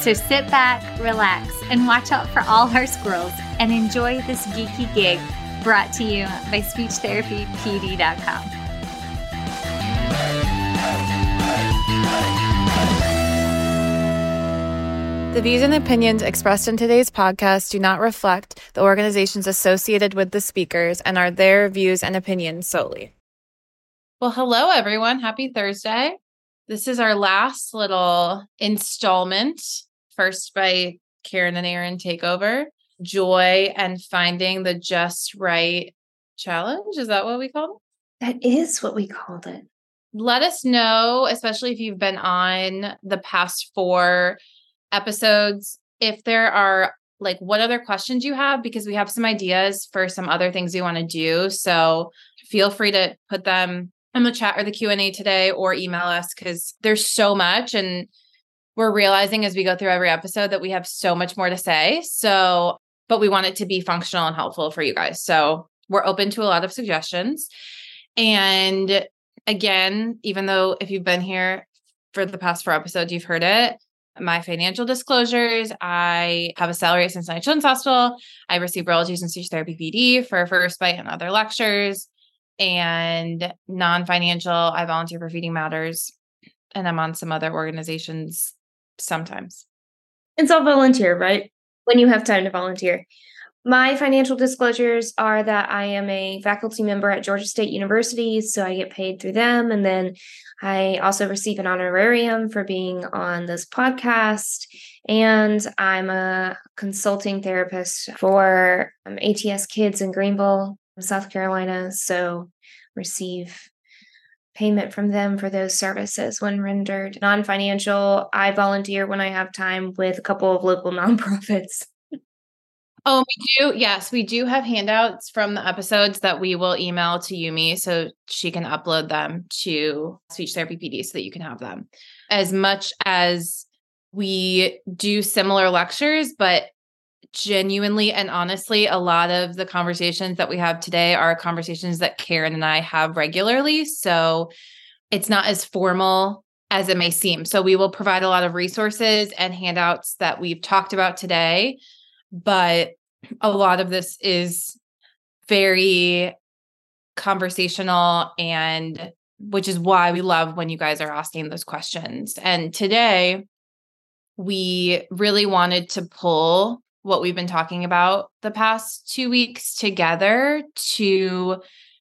So sit back, relax, and watch out for all our squirrels and enjoy this geeky gig brought to you by SpeechTherapyPD.com. The views and opinions expressed in today's podcast do not reflect the organizations associated with the speakers and are their views and opinions solely. Well, hello, everyone. Happy Thursday. This is our last little installment, First Bite Karen and Erin Takeover Joy and Finding the Just Right Challenge. Is that what we called it? That is what we called it. Let us know, especially if you've been on the past four episodes, if there are like what other questions you have, because we have some ideas for some other things we want to do. So feel free to put them in the chat or the Q&A today or email us because there's so much and we're realizing as we go through every episode that we have so much more to say. So, but we want it to be functional and helpful for you guys. So, we're open to a lot of suggestions. And again, even though if you've been here for the past four episodes, you've heard it, my financial disclosures. I have a salary at Cincinnati Children's Hospital. I receive royalties and speech therapy PD for First Bite and other lectures and non-financial i volunteer for feeding matters and i'm on some other organizations sometimes. It's all volunteer right? When you have time to volunteer. My financial disclosures are that i am a faculty member at georgia state university so i get paid through them. And then i also receive an honorarium for being on this podcast. And i'm a consulting therapist for um, ats kids in greenville South Carolina. So receive payment from them for those services when rendered. Non financial, I volunteer when I have time with a couple of local nonprofits. Oh, we do. Yes, we do have handouts from the episodes that we will email to Yumi so she can upload them to Speech Therapy PD so that you can have them. As much as we do similar lectures, but genuinely and honestly, a lot of the conversations that we have today are conversations that Karen and I have regularly. So it's not as formal as it may seem. So we will provide a lot of resources and handouts that we've talked about today. But a lot of this is very conversational and which is why we love when you guys are asking those questions. And today we really wanted to pull what we've been talking about the past two weeks together to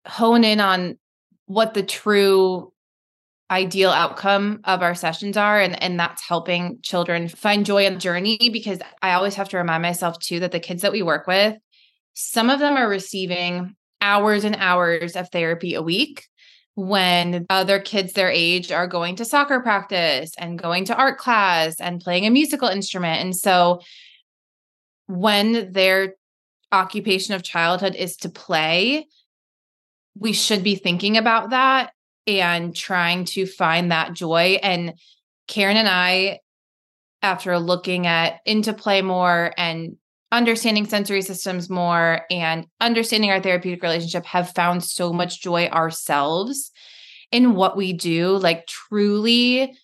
hone in on what the true ideal outcome of our sessions are and and that's helping children find joy in the journey because I always have to remind myself too that the kids that we work with some of them are receiving hours and hours of therapy a week when other kids their age are going to soccer practice and going to art class and playing a musical instrument. And so when their occupation of childhood is to play, we should be thinking about that and trying to find that joy. And Karen and I, after looking at into play more and understanding sensory systems more and understanding our therapeutic relationship have found so much joy ourselves in what we do. Like, truly,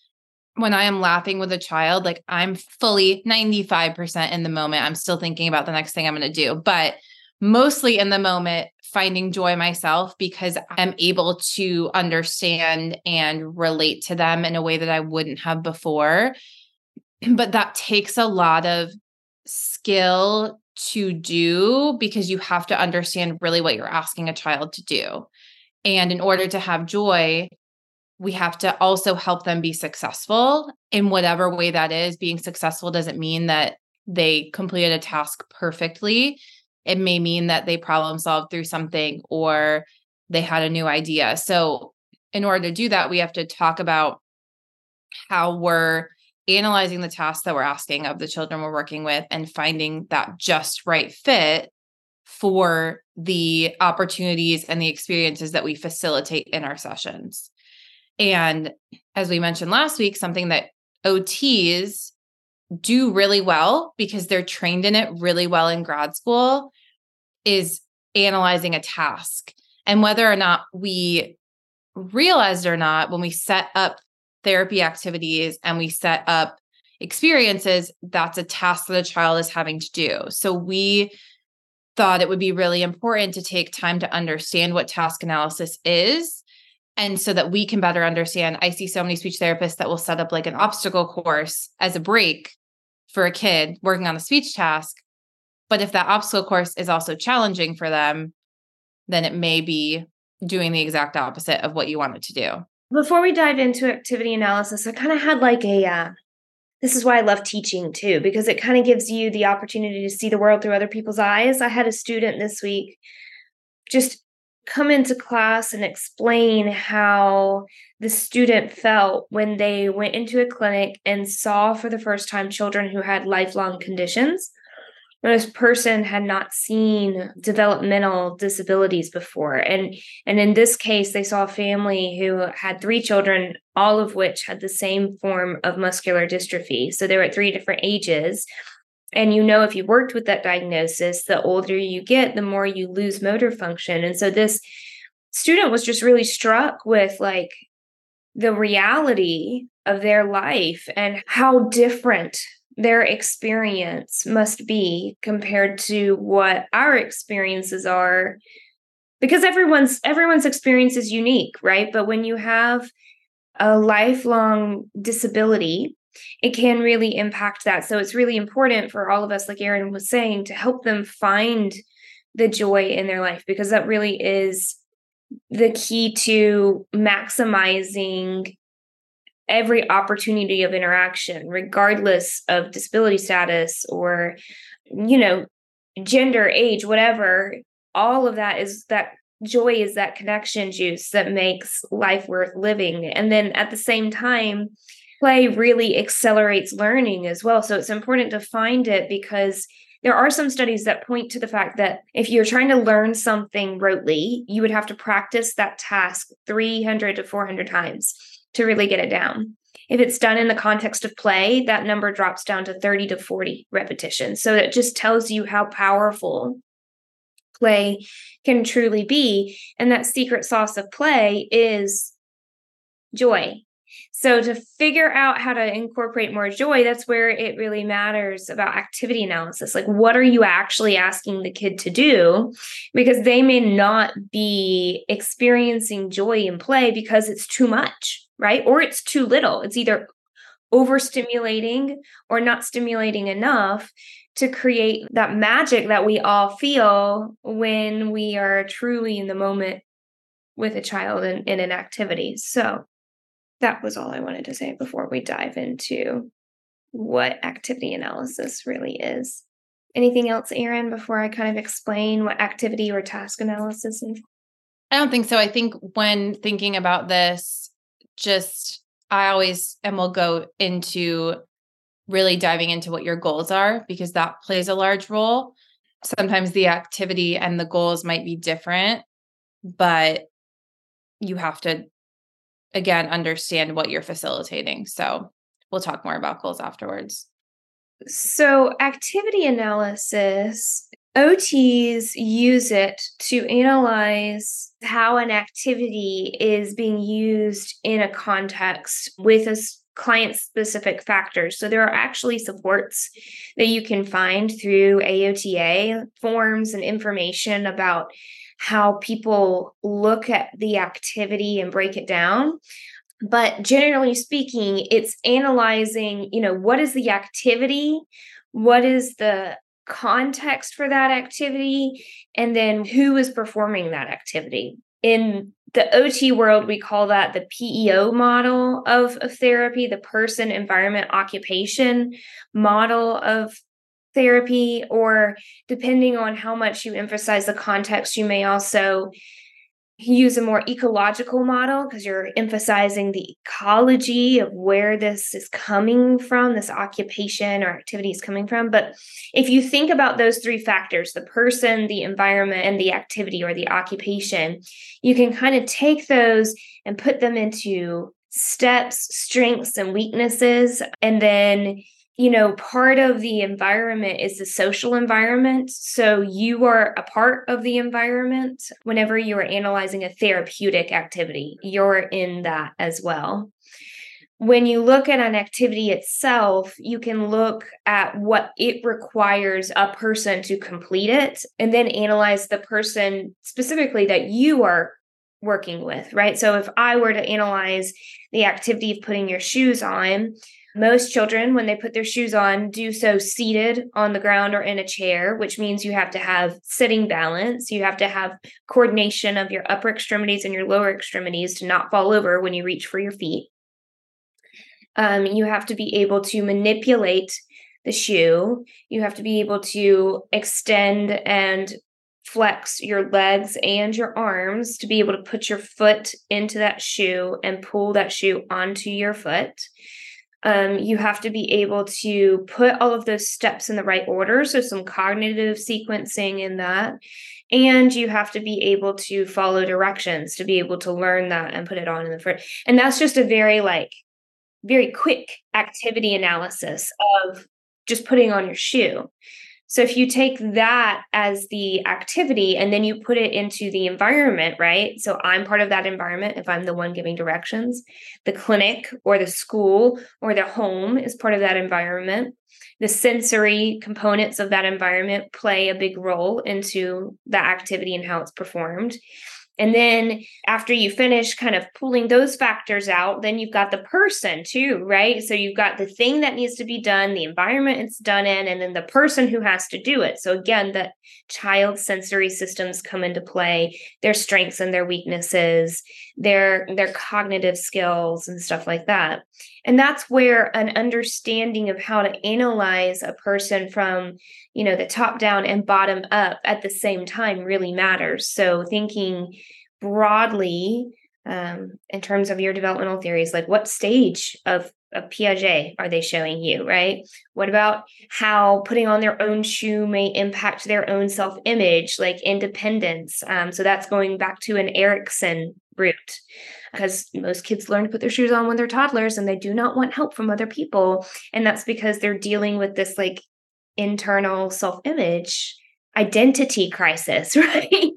when I am laughing with a child, like I'm fully 95% in the moment. I'm still thinking about the next thing I'm going to do, but mostly in the moment, finding joy myself because I'm able to understand and relate to them in a way that I wouldn't have before. But that takes a lot of skill to do because you have to understand really what you're asking a child to do. And in order to have joy, we have to also help them be successful in whatever way that is. Being successful doesn't mean that they completed a task perfectly. It may mean that they problem solved through something or they had a new idea. So, in order to do that, we have to talk about how we're analyzing the tasks that we're asking of the children we're working with and finding that just right fit for the opportunities and the experiences that we facilitate in our sessions. And as we mentioned last week, something that OTs do really well because they're trained in it really well in grad school is analyzing a task. And whether or not we realized or not, when we set up therapy activities and we set up experiences, that's a task that a child is having to do. So we thought it would be really important to take time to understand what task analysis is. And so that we can better understand. I see so many speech therapists that will set up like an obstacle course as a break for a kid working on a speech task. But if that obstacle course is also challenging for them, then it may be doing the exact opposite of what you want it to do before we dive into activity analysis, I kind of had like a uh, this is why I love teaching too, because it kind of gives you the opportunity to see the world through other people's eyes. I had a student this week just come into class and explain how the student felt when they went into a clinic and saw for the first time children who had lifelong conditions. This person had not seen developmental disabilities before and and in this case they saw a family who had three children all of which had the same form of muscular dystrophy. So they were at three different ages and you know if you worked with that diagnosis the older you get the more you lose motor function. And so this student was just really struck with like the reality of their life and how different their experience must be compared to what our experiences are. Because everyone's everyone's experience is unique right? But when you have a lifelong disability it can really impact that so it's really important for all of us like Erin was saying to help them find the joy in their life because that really is the key to maximizing every opportunity of interaction, regardless of disability status or, you know, gender, age, whatever. All of that is that joy is that connection juice that makes life worth living. And then at the same time, play really accelerates learning as well. So it's important to find it because there are some studies that point to the fact that if you're trying to learn something rotely, you would have to practice that task 300 to 400 times to really get it down. If it's done in the context of play, that number drops down to 30 to 40 repetitions. So it just tells you how powerful play can truly be. And that secret sauce of play is joy. So to figure out how to incorporate more joy, that's where it really matters about activity analysis. Like, what are you actually asking the kid to do? Because they may not be experiencing joy in play because it's too much right? Or it's too little. It's either overstimulating or not stimulating enough to create that magic that we all feel when we are truly in the moment with a child in, in an activity. So that was all I wanted to say before we dive into what activity analysis really is. Anything else, Erin, before I kind of explain what activity or task analysis is? I don't think so. I think when thinking about this, just I always and we'll go into really diving into what your goals are because that plays a large role. Sometimes the activity and the goals might be different, but you have to again understand what you're facilitating. So we'll talk more about goals afterwards. So, activity analysis, OTs use it to analyze how an activity is being used in a context with a client specific factors. So, there are actually supports that you can find through AOTA forms and information about how people look at the activity and break it down. But generally speaking it's analyzing you know what is the activity what is the context for that activity and then who is performing that activity. In the ot world we call that the peo model of, of therapy the person environment occupation model of therapy or depending on how much you emphasize the context you may also use a more ecological model because you're emphasizing the ecology of where this is coming from, this occupation or activity is coming from. But if you think about those three factors the person, the environment, and the activity or the occupation you can kind of take those and put them into steps, strengths, and weaknesses. And then you know, part of the environment is the social environment. So you are a part of the environment whenever you are analyzing a therapeutic activity, you're in that as well. When you look at an activity itself, you can look at what it requires a person to complete it and then analyze the person specifically that you are working with, right? So if I were to analyze the activity of putting your shoes on, most children, when they put their shoes on, do so seated on the ground or in a chair, which means you have to have sitting balance. You have to have coordination of your upper extremities and your lower extremities to not fall over when you reach for your feet. Um, you have to be able to manipulate the shoe. You have to be able to extend and flex your legs and your arms to be able to put your foot into that shoe and pull that shoe onto your foot um, you have to be able to put all of those steps in the right order. So, some cognitive sequencing in that. And you have to be able to follow directions to be able to learn that and put it on in the front. And that's just a very, like, very quick activity analysis of just putting on your shoe. So if you take that as the activity and then you put it into the environment, right? So I'm part of that environment if I'm the one giving directions. The clinic or the school or the home is part of that environment. The sensory components of that environment play a big role into the activity and how it's performed. And then after you finish kind of pulling those factors out, then you've got the person too, right? So you've got the thing that needs to be done, the environment it's done in, and then the person who has to do it. So again, the child sensory systems come into play, their strengths and their weaknesses, their their cognitive skills and stuff like that. And that's where an understanding of how to analyze a person from, you know, the top down and bottom up at the same time really matters. So thinking broadly um, in terms of your developmental theories, like what stage of of Piaget are they showing you, right? What about how putting on their own shoe may impact their own self image, like independence? Um, so that's going back to an Erikson root because most kids learn to put their shoes on when they're toddlers and they do not want help from other people. And that's because they're dealing with this like internal self image identity crisis, right?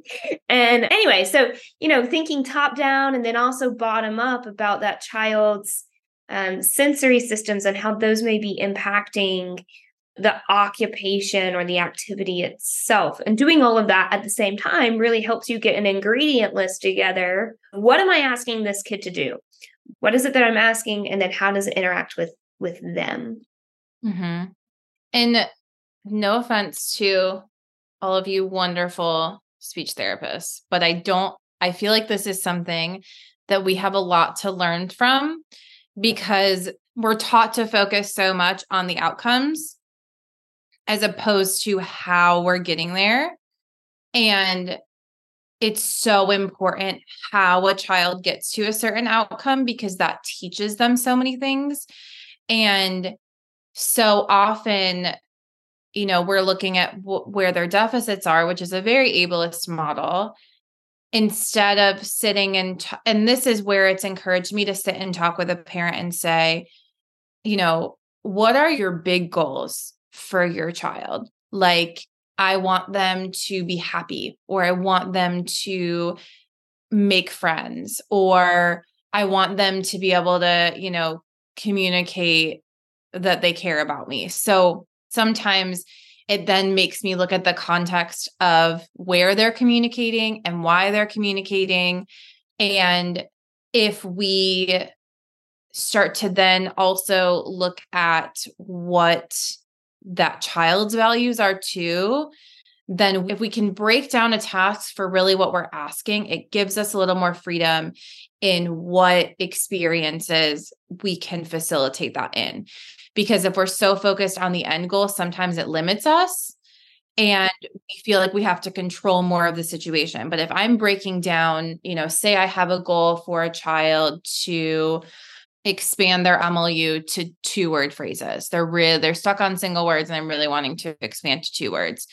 and anyway, so, you know, thinking top down and then also bottom up about that child's um, sensory systems and how those may be impacting the occupation or the activity itself. And doing all of that at the same time really helps you get an ingredient list together. What am I asking this kid to do? What is it that I'm asking? And then how does it interact with with them? Mm-hmm. And no offense to all of you wonderful speech therapists, but I don't, I feel like this is something that we have a lot to learn from because we're taught to focus so much on the outcomes as opposed to how we're getting there. And it's so important how a child gets to a certain outcome because that teaches them so many things. And so often, you know, we're looking at w- where their deficits are, which is a very ableist model instead of sitting and t- and this is where it's encouraged me to sit and talk with a parent and say you know what are your big goals for your child like i want them to be happy or i want them to make friends or i want them to be able to you know communicate that they care about me so sometimes it then makes me look at the context of where they're communicating and why they're communicating. And if we start to then also look at what that child's values are too, then if we can break down a task for really what we're asking, it gives us a little more freedom in what experiences we can facilitate that in because if we're so focused on the end goal, sometimes it limits us and we feel like we have to control more of the situation. But if I'm breaking down, you know, say I have a goal for a child to expand their MLU to two word phrases. They're really they're stuck on single words and I'm really wanting to expand to two words.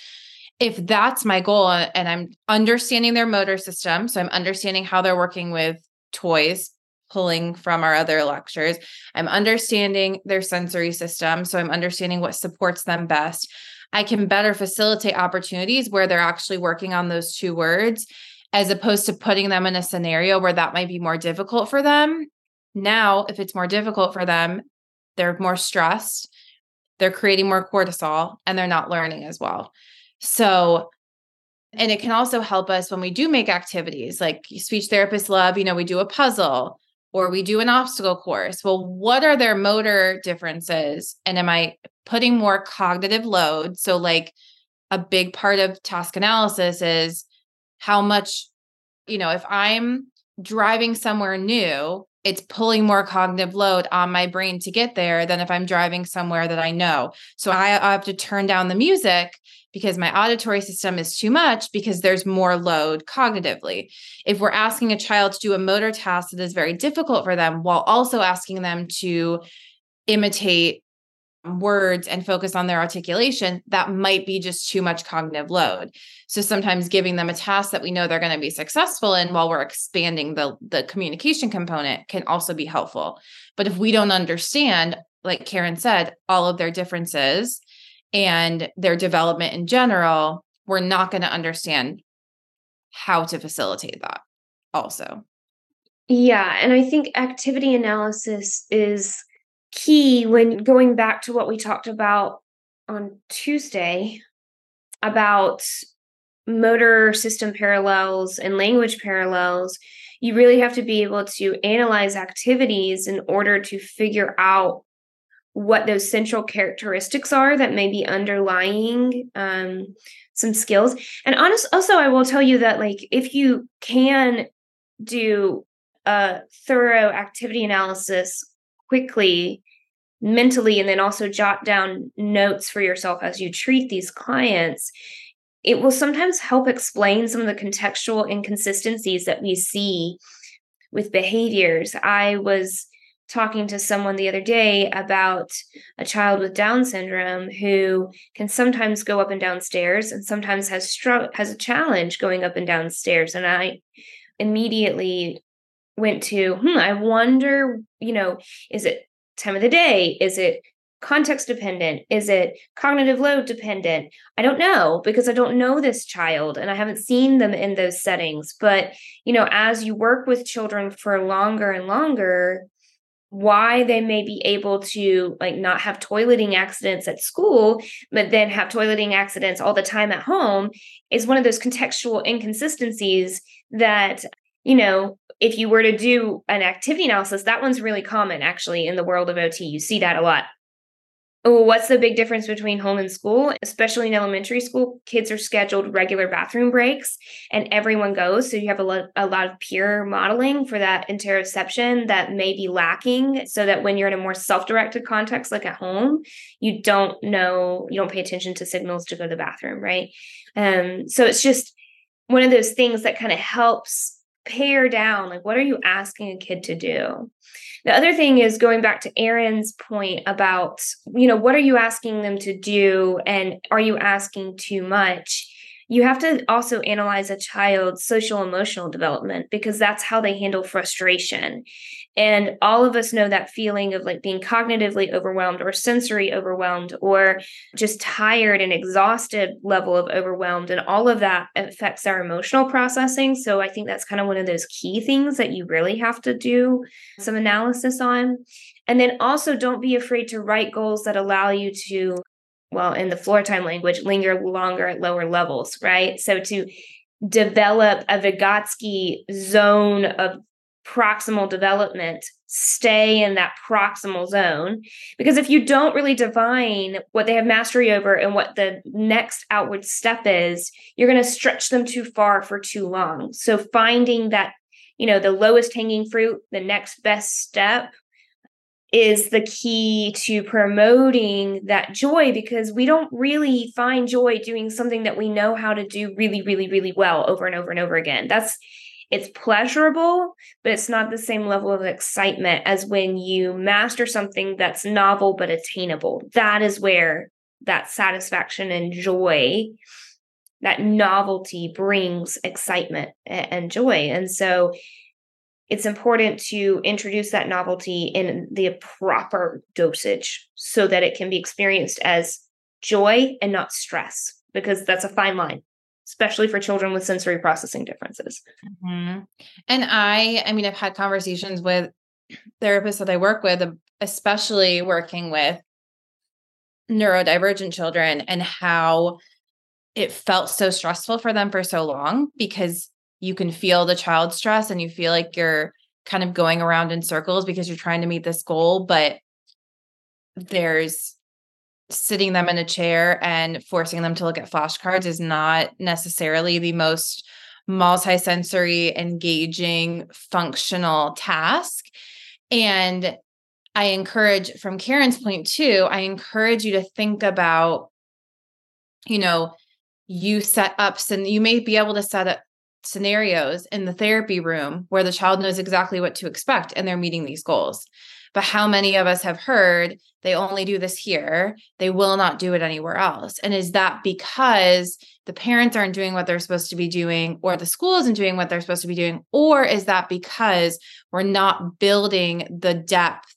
If that's my goal uh, and I'm understanding their motor system, so I'm understanding how they're working with toys, pulling from our other lectures. I'm understanding their sensory system. So I'm understanding what supports them best. I can better facilitate opportunities where they're actually working on those two words as opposed to putting them in a scenario where that might be more difficult for them. Now, if it's more difficult for them, they're more stressed, they're creating more cortisol, and they're not learning as well. So, and it can also help us when we do make activities like speech therapists love, you know, we do a puzzle or we do an obstacle course. Well, what are their motor differences? And am I putting more cognitive load? So, like a big part of task analysis is how much, you know, if I'm driving somewhere new, it's pulling more cognitive load on my brain to get there than if I'm driving somewhere that I know. So I, have to turn down the music because my auditory system is too much because there's more load cognitively. If we're asking a child to do a motor task that is very difficult for them while also asking them to imitate words and focus on their articulation, that might be just too much cognitive load. So sometimes giving them a task that we know they're going to be successful in while we're expanding the the communication component can also be helpful. But if we don't understand, like Karen said, all of their differences and their development in general, we're not going to understand how to facilitate that also. Yeah, and I think activity analysis is key when going back to what we talked about on Tuesday about motor system parallels and language parallels. You really have to be able to analyze activities in order to figure out what those central characteristics are that may be underlying um, some skills. And honest, also, I will tell you that like if you can do a thorough activity analysis quickly mentally and then also jot down notes for yourself as you treat these clients it will sometimes help explain some of the contextual inconsistencies that we see with behaviors i was talking to someone the other day about a child with Down syndrome who can sometimes go up and down stairs and sometimes has str- has a challenge going up and down stairs. And I immediately went to, hmm, I wonder, you know, is it time of the day? Is it context dependent? Is it cognitive load dependent? I don't know because I don't know this child and I haven't seen them in those settings. But, you know, as you work with children for longer and longer, why they may be able to like not have toileting accidents at school but then have toileting accidents all the time at home is one of those contextual inconsistencies that you know if you were to do an activity analysis that one's really common actually in the world of ot you see that a lot what's the big difference between home and school? Especially in elementary school, kids are scheduled regular bathroom breaks and everyone goes. So you have a lot, a lot of peer modeling for that interoception that may be lacking. So that when you're in a more self directed context, like at home, you don't know, you don't pay attention to signals to go to the bathroom, right? Um, so it's just one of those things that kind of helps pare down like what are you asking a kid to do the other thing is going back to Erin's point about, you know, what are you asking them to do and are you asking too much? You have to also analyze a child's social emotional development because that's how they handle frustration. And all of us know that feeling of like being cognitively overwhelmed or sensory overwhelmed or just tired and exhausted level of overwhelmed. And all of that affects our emotional processing. So I think that's kind of one of those key things that you really have to do some analysis on. And then also don't be afraid to write goals that allow you to, well, in the floor time language, linger longer at lower levels, right? So to develop a Vygotsky zone of proximal development stay in that proximal zone. Because if you don't really define what they have mastery over and what the next outward step is you're going to stretch them too far for too long. So finding that you know the lowest hanging fruit the next best step is the key to promoting that joy because we don't really find joy doing something that we know how to do really really really well over and over and over again. That's it's pleasurable, but it's not the same level of excitement as when you master something that's novel but attainable. That is where that satisfaction and joy, that novelty brings excitement and joy. And so it's important to introduce that novelty in the proper dosage so that it can be experienced as joy and not stress, because that's a fine line especially for children with sensory processing differences. Mm-hmm. And I, I mean, I've had conversations with therapists that I work with, especially working with neurodivergent children, and how it felt so stressful for them for so long because you can feel the child stress and you feel like you're kind of going around in circles because you're trying to meet this goal, but there's sitting them in a chair and forcing them to look at flashcards is not necessarily the most multisensory, engaging, functional task. And I encourage, from Karen's point too, I encourage you to think about, you know, you set up, and you may be able to set up scenarios in the therapy room where the child knows exactly what to expect and they're meeting these goals. But how many of us have heard they only do this here, they will not do it anywhere else? And is that because the parents aren't doing what they're supposed to be doing, or the school isn't doing what they're supposed to be doing? Or is that because we're not building the depth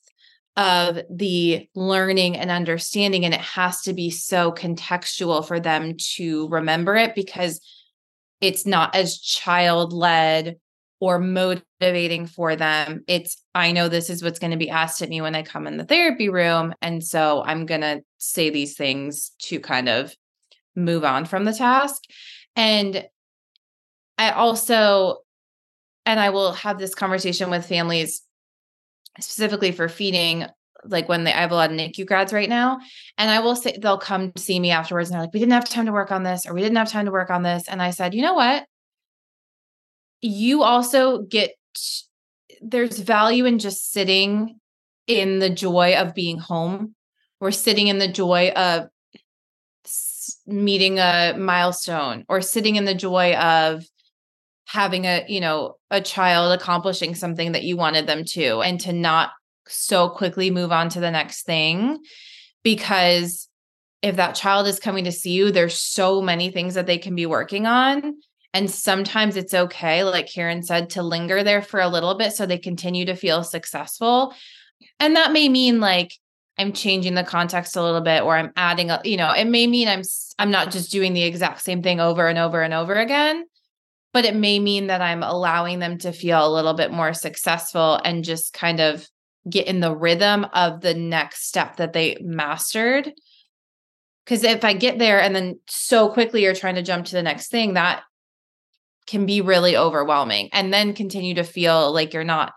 of the learning and understanding? And it has to be so contextual for them to remember it because it's not as child led or motivating for them. It's, I know this is what's going to be asked of me when I come in the therapy room. And so I'm going to say these things to kind of move on from the task. And I also, and I will have this conversation with families specifically for feeding like when they I have a lot of NICU grads right now. And I will say they'll come see me afterwards and they're like, we didn't have time to work on this, or we didn't have time to work on this. And I said, you know what? You also get there's value in just sitting in the joy of being home or sitting in the joy of meeting a milestone or sitting in the joy of having a you know a child accomplishing something that you wanted them to and to not so quickly move on to the next thing because if that child is coming to see you there's so many things that they can be working on and sometimes it's okay, like Karen said, to linger there for a little bit so they continue to feel successful. And that may mean like I'm changing the context a little bit or I'm adding a, you know, it may mean I'm I'm not just doing the exact same thing over and over and over again, but it may mean that I'm allowing them to feel a little bit more successful and just kind of get in the rhythm of the next step that they mastered. Because if I get there and then so quickly you're trying to jump to the next thing, that can be really overwhelming and then continue to feel like you're not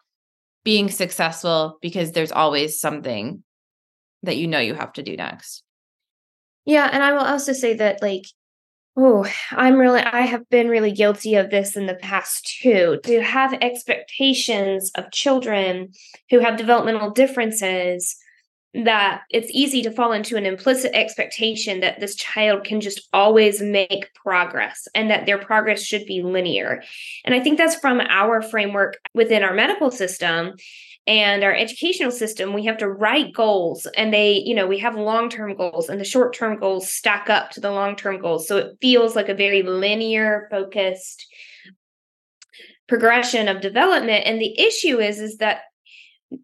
being successful because there's always something that you know you have to do next. Yeah. And I will also say that, like, oh, I'm really, I have been really guilty of this in the past too, to have expectations of children who have developmental differences that it's easy to fall into an implicit expectation that this child can just always make progress and that their progress should be linear. And I think that's from our framework within our medical system and our educational system. We have to write goals and they you know we have long-term goals and the short-term goals stack up to the long-term goals. So it feels like a very linear focused progression of development. And the issue is is that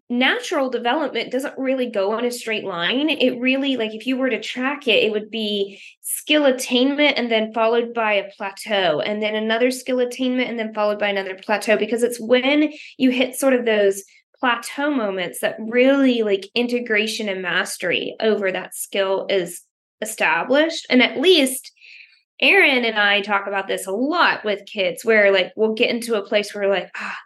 natural development doesn't really go on a straight line. It really, like, if you were to track it, it would be skill attainment and then followed by a plateau, and then another skill attainment and then followed by another plateau, because it's when you hit sort of those plateau moments that really like integration and mastery over that skill is established. And at least Erin and I talk about this a lot with kids where like we'll get into a place where like, ah,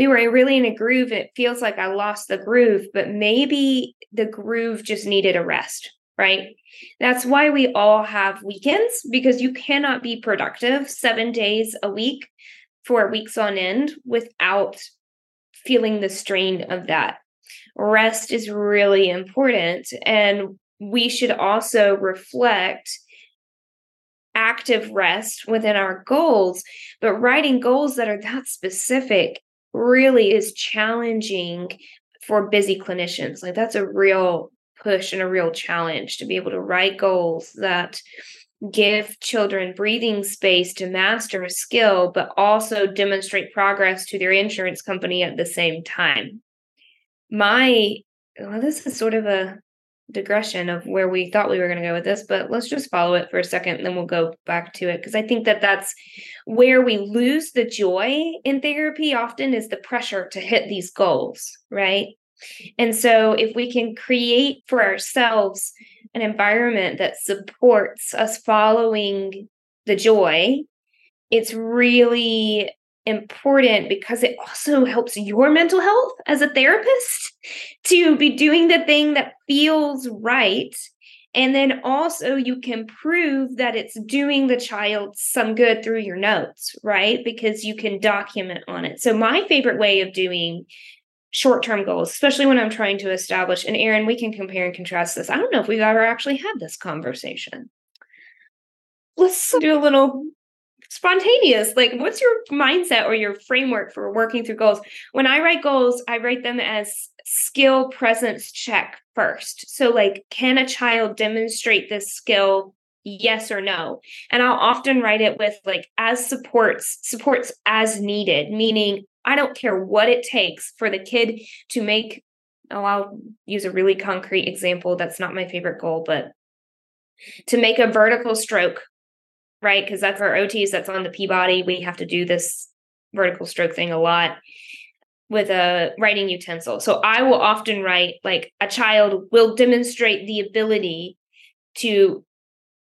we were really in a groove it feels like I lost the groove, but maybe the groove just needed a rest, right? That's why we all have weekends because you cannot be productive seven days a week for weeks on end without feeling the strain of that. Rest is really important. And we should also reflect active rest within our goals, but writing goals that are that specific really is challenging for busy clinicians. Like that's a real push and a real challenge to be able to write goals that give children breathing space to master a skill, but also demonstrate progress to their insurance company at the same time. My, well, this is sort of a digression of where we thought we were going to go with this, but let's just follow it for a second and then we'll go back to it. Because I think that that's where we lose the joy in therapy often is the pressure to hit these goals, right? And so if we can create for ourselves an environment that supports us following the joy, it's really important because it also helps your mental health as a therapist to be doing the thing that feels right. And then also, you can prove that it's doing the child some good through your notes, right? Because you can document on it. So, my favorite way of doing short term goals, especially when I'm trying to establish, and Erin, we can compare and contrast this. I don't know if we've ever actually had this conversation. Let's do a little spontaneous. Like, what's your mindset or your framework for working through goals? When I write goals, I write them as skill presence check first. So, like, can a child demonstrate this skill? Yes or no. And I'll often write it with like as supports, supports as needed, meaning I don't care what it takes for the kid to make. Oh, I'll use a really concrete example. That's not my favorite goal, but to make a vertical stroke right? Because that's our OTs, that's on the Peabody. We have to do this vertical stroke thing a lot with a writing utensil. So I will often write like a child will demonstrate the ability to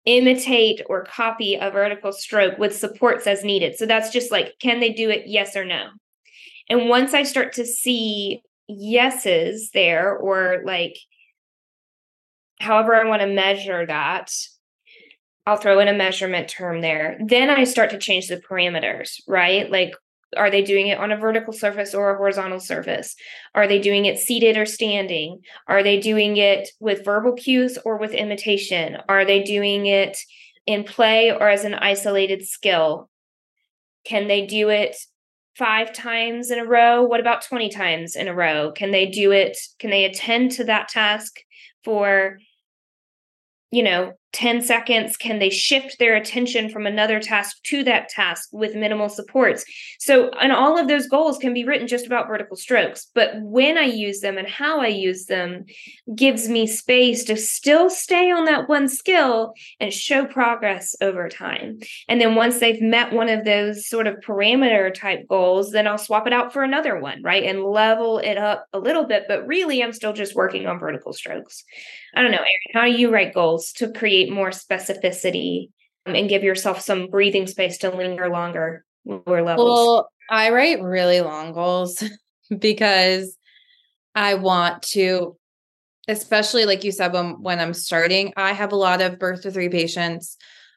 imitate or copy a vertical stroke with supports as needed. So that's just like, can they do it? Yes or no. And once I start to see yeses there, or like however I want to measure that, I'll throw in a measurement term there. Then I start to change the parameters, right? Like, are they doing it on a vertical surface or a horizontal surface? Are they doing it seated or standing? Are they doing it with verbal cues or with imitation? Are they doing it in play or as an isolated skill? Can they do it five times in a row? What about 20 times in a row? Can they do it? Can they attend to that task for, you know, 10 seconds can they shift their attention from another task to that task with minimal supports? So and all of those goals can be written just about vertical strokes but when i use them and how i use them gives me space to still stay on that one skill and show progress over time. And then once they've met one of those sort of parameter type goals then i'll swap it out for another one right and level it up a little bit but really i'm still just working on vertical strokes. I don't know Erin, how do you write goals to create create more specificity um, and give yourself some breathing space to linger longer lower levels? Well, I write really long goals because I want to especially like you said when when I'm starting, I have a lot of birth to 3 patients,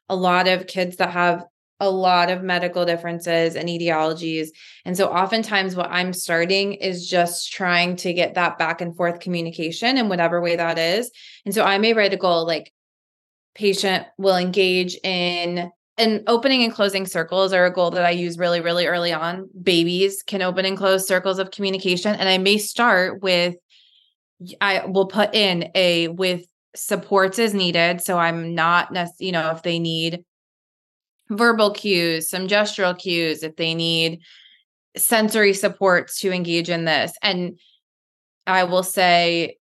a lot of kids that have a lot of medical differences and etiologies. And so oftentimes what I'm starting is just trying to get that back and forth communication in whatever way that is. And so I may write a goal like patient will engage in and opening and closing circles are a goal that I use really, really early on. Babies can open and close circles of communication. And I may start with, I will put in a with supports as needed. So I'm not, you know, if they need verbal cues, some gestural cues, if they need sensory supports to engage in this. And I will say,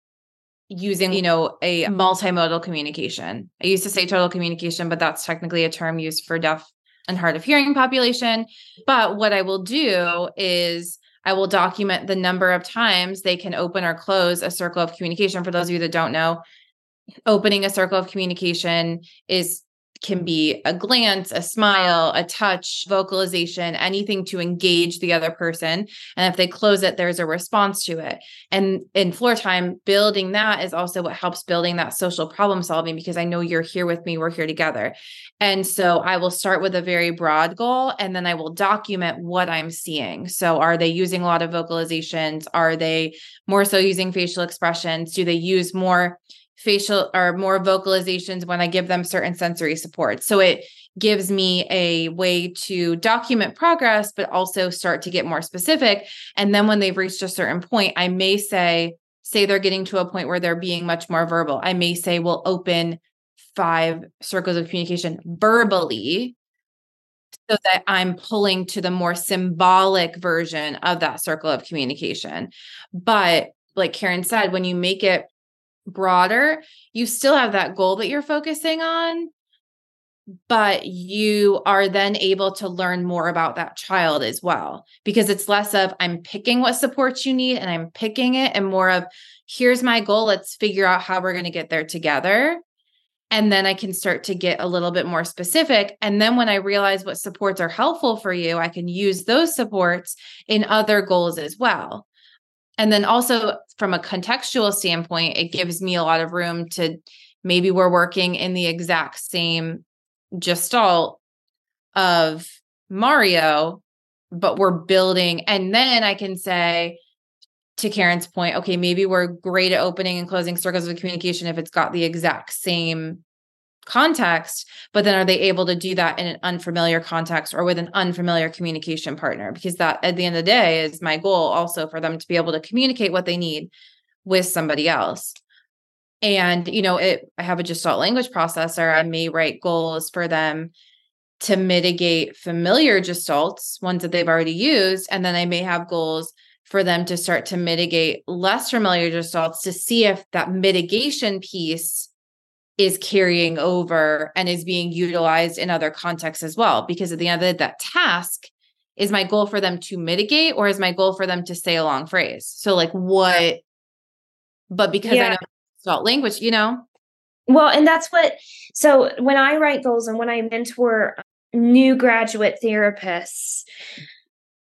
using, you know, a multimodal communication. I used to say total communication, but that's technically a term used for deaf and hard of hearing population. But what I will do is I will document the number of times they can open or close a circle of communication. For those of you that don't know, opening a circle of communication is can be a glance, a smile, a touch, vocalization, anything to engage the other person. And if they close it, there's a response to it. And in floor time, building that is also what helps building that social problem solving because I know you're here with me, we're here together. And so I will start with a very broad goal and then I will document what I'm seeing. So are they using a lot of vocalizations? Are they more so using facial expressions? Do they use more facial or more vocalizations when I give them certain sensory support. So it gives me a way to document progress, but also start to get more specific. And then when they've reached a certain point, I may say, say they're getting to a point where they're being much more verbal. I may say, we'll open five circles of communication verbally so that I'm pulling to the more symbolic version of that circle of communication. But like Karen said, when you make it broader, you still have that goal that you're focusing on, but you are then able to learn more about that child as well because it's less of I'm picking what supports you need and I'm picking it and more of here's my goal, let's figure out how we're going to get there together. And then I can start to get a little bit more specific. And then when I realize what supports are helpful for you, I can use those supports in other goals as well. And then also from a contextual standpoint, it gives me a lot of room to maybe we're working in the exact same gestalt of Mario, but we're building. And then I can say, to Karen's point, okay, maybe we're great at opening and closing circles of communication if it's got the exact same context but then are they able to do that in an unfamiliar context or with an unfamiliar communication partner? Because that at the end of the day is my goal also for them to be able to communicate what they need with somebody else. And you know it i have a gestalt language processor. I may write goals for them to mitigate familiar gestalts ones that they've already used and then i may have goals for them to start to mitigate less familiar gestalts to see if that mitigation piece is carrying over and is being utilized in other contexts as well. Because at the end of the day, that task is my goal for them to mitigate or is my goal for them to say a long phrase? So, like, what? But because yeah. I know adult language, you know? Well, and that's what, so when I write goals and when I mentor new graduate therapists,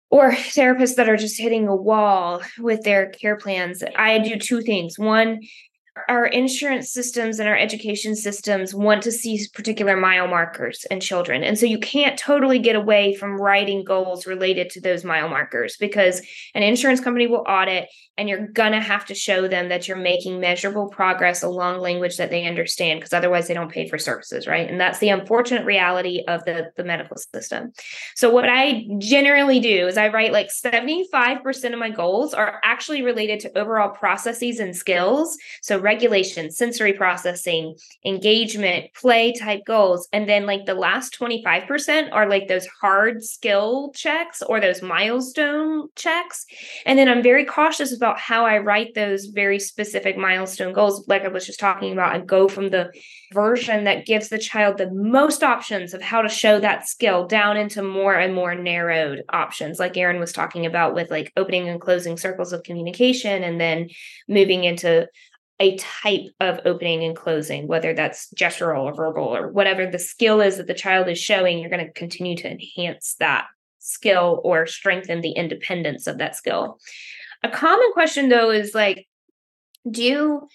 or therapists that are just hitting a wall with their care plans, I do two things. One our insurance systems and our education systems want to see particular mile markers in children. And so you can't totally get away from writing goals related to those mile markers because an insurance company will audit and you're going to have to show them that you're making measurable progress along language that they understand because otherwise they don't pay for services, right? And that's the unfortunate reality of the, the medical system. So what I generally do is I write like 75% of my goals are actually related to overall processes and skills. So regulation, sensory processing, engagement, play type goals. And then like the last 25% are like those hard skill checks or those milestone checks. And then I'm very cautious about how I write those very specific milestone goals. Like I was just talking about, I go from the version that gives the child the most options of how to show that skill down into more and more narrowed options, like Erin was talking about with like opening and closing circles of communication and then moving into a type of opening and closing, whether that's gestural or verbal or whatever the skill is that the child is showing, you're going to continue to enhance that skill or strengthen the independence of that skill. A common question though is like, do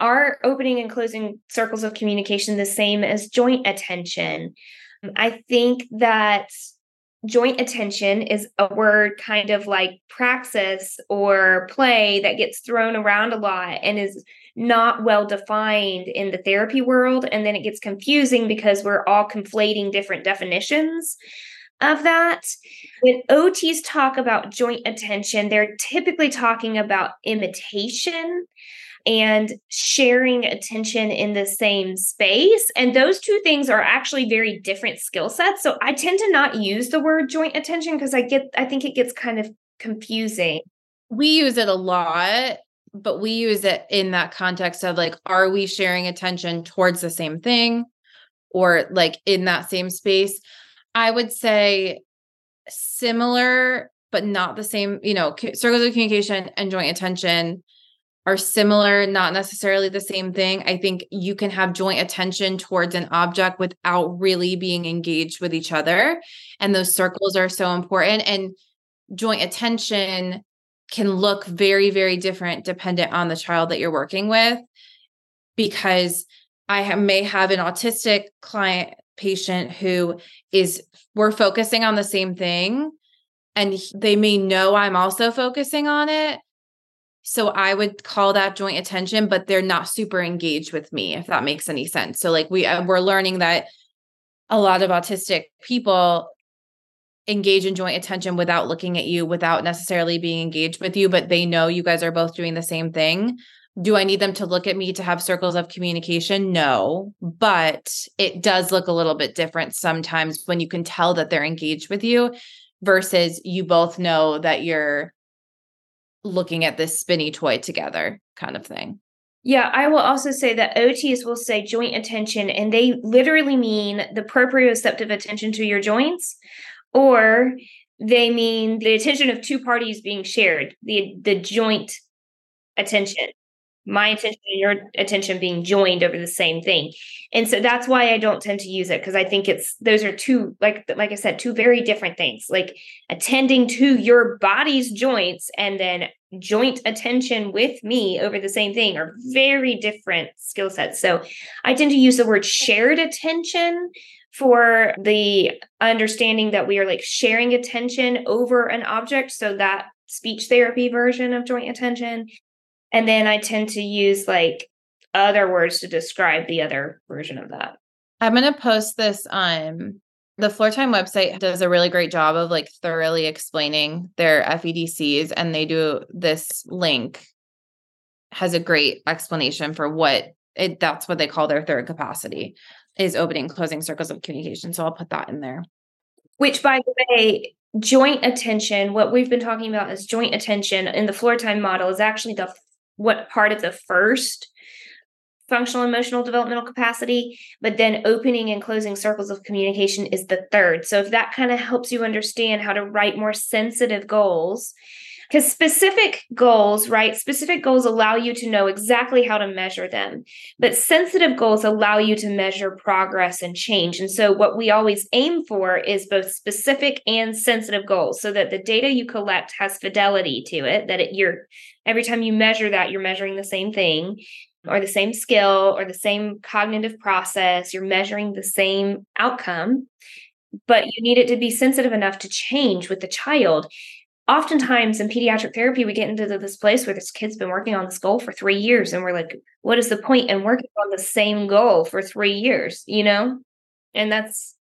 are opening and closing circles of communication the same as joint attention? I think that joint attention is a word kind of like praxis or play that gets thrown around a lot and is not well defined in the therapy world. And then it gets confusing because we're all conflating different definitions of that. When OTs talk about joint attention, they're typically talking about imitation and sharing attention in the same space. And those two things are actually very different skill sets. So I tend to not use the word joint attention because I get I think it gets kind of confusing. We use it a lot, but we use it in that context of like, are we sharing attention towards the same thing or like in that same space? I would say similar, but not the same, you know, circles of communication and joint attention are similar, not necessarily the same thing. I think you can have joint attention towards an object without really being engaged with each other. And those circles are so important. And joint attention can look very, very different dependent on the child that you're working with. Because I may have an autistic client patient who is, we're focusing on the same thing. And they may know I'm also focusing on it so I would call that joint attention, but they're not super engaged with me, if that makes any sense. So like we uh, we're learning that a lot of autistic people engage in joint attention without looking at you, without necessarily being engaged with you, but they know you guys are both doing the same thing. Do I need them to look at me to have circles of communication? No, but it does look a little bit different sometimes when you can tell that they're engaged with you versus you both know that you're looking at this spinny toy together kind of thing. Yeah, I will also say that OTs will say joint attention, and they literally mean the proprioceptive attention to your joints, or they mean the attention of two parties being shared, the the joint attention my attention and your attention being joined over the same thing. And so that's why i don't tend to use it because i think it's those are two like like i said two very different things like attending to your body's joints and then joint attention with me over the same thing are very different skill sets. So i tend to use the word shared attention for the understanding that we are like sharing attention over an object. So that speech therapy version of joint attention and then I tend to use like other words to describe the other version of that. I'm going to post this on the Floor Time website does a really great job of like thoroughly explaining their FEDCs and they do this link has a great explanation for what it that's what they call their third capacity is opening closing circles of communication. So I'll put that in there. Which by the way, joint attention, what we've been talking about is joint attention in the floor time model is actually the what part of the first functional emotional developmental capacity, but then opening and closing circles of communication is the third. So if that kind of helps you understand how to write more sensitive goals, because specific goals, right? Specific goals allow you to know exactly how to measure them, but sensitive goals allow you to measure progress and change. And so, what we always aim for is both specific and sensitive goals so that the data you collect has fidelity to it, that it, you're every time you measure that, you're measuring the same thing or the same skill or the same cognitive process. You're measuring the same outcome, but you need it to be sensitive enough to change with the child. Oftentimes in pediatric therapy, we get into this place where this kid's been working on this goal for three years, and we're like, what is the point in working on the same goal for three years? You know? And that's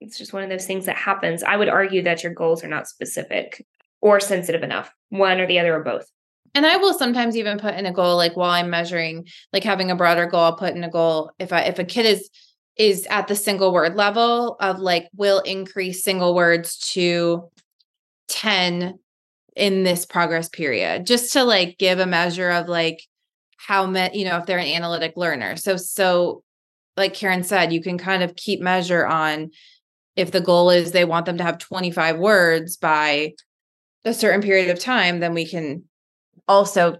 it's just one of those things that happens. I would argue that your goals are not specific or sensitive enough, one or the other or both. And I will sometimes even put in a goal like while I'm measuring, like having a broader goal, I'll put in a goal if I if a kid is is at the single word level of like will increase single words to 10 in this progress period just to like give a measure of like how many you know if they're an analytic learner so so like karen said you can kind of keep measure on if the goal is they want them to have 25 words by a certain period of time, then we can also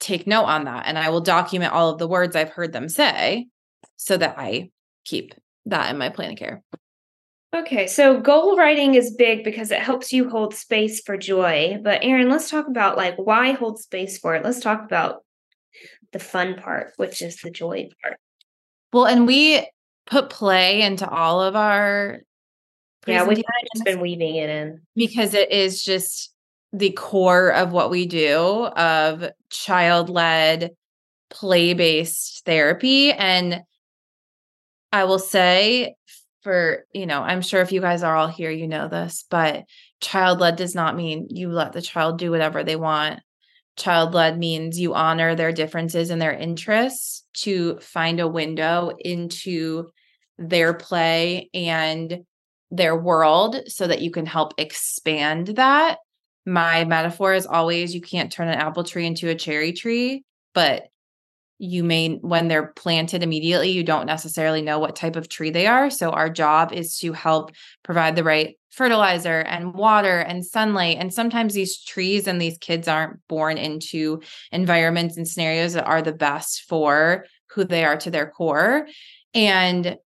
take note on that. And I will document all of the words I've heard them say so that I keep that in my plan of care. Okay, so goal writing is big because it helps you hold space for joy. But Erin, let's talk about like why hold space for it. Let's talk about the fun part, which is the joy part. Well, and we put play into all of our yeah, we've just been weaving it in because it is just the core of what we do of child led play based therapy. And I will say, for, you know, I'm sure if you guys are all here, you know this, but child led does not mean you let the child do whatever they want. Child led means you honor their differences and their interests to find a window into their play and their world so that you can help expand that. My metaphor is always you can't turn an apple tree into a cherry tree, but you may when they're planted immediately you don't necessarily know what type of tree they are. So our job is to help provide the right fertilizer and water and sunlight. And sometimes these trees and these kids aren't born into environments and scenarios that are the best for who they are to their core. And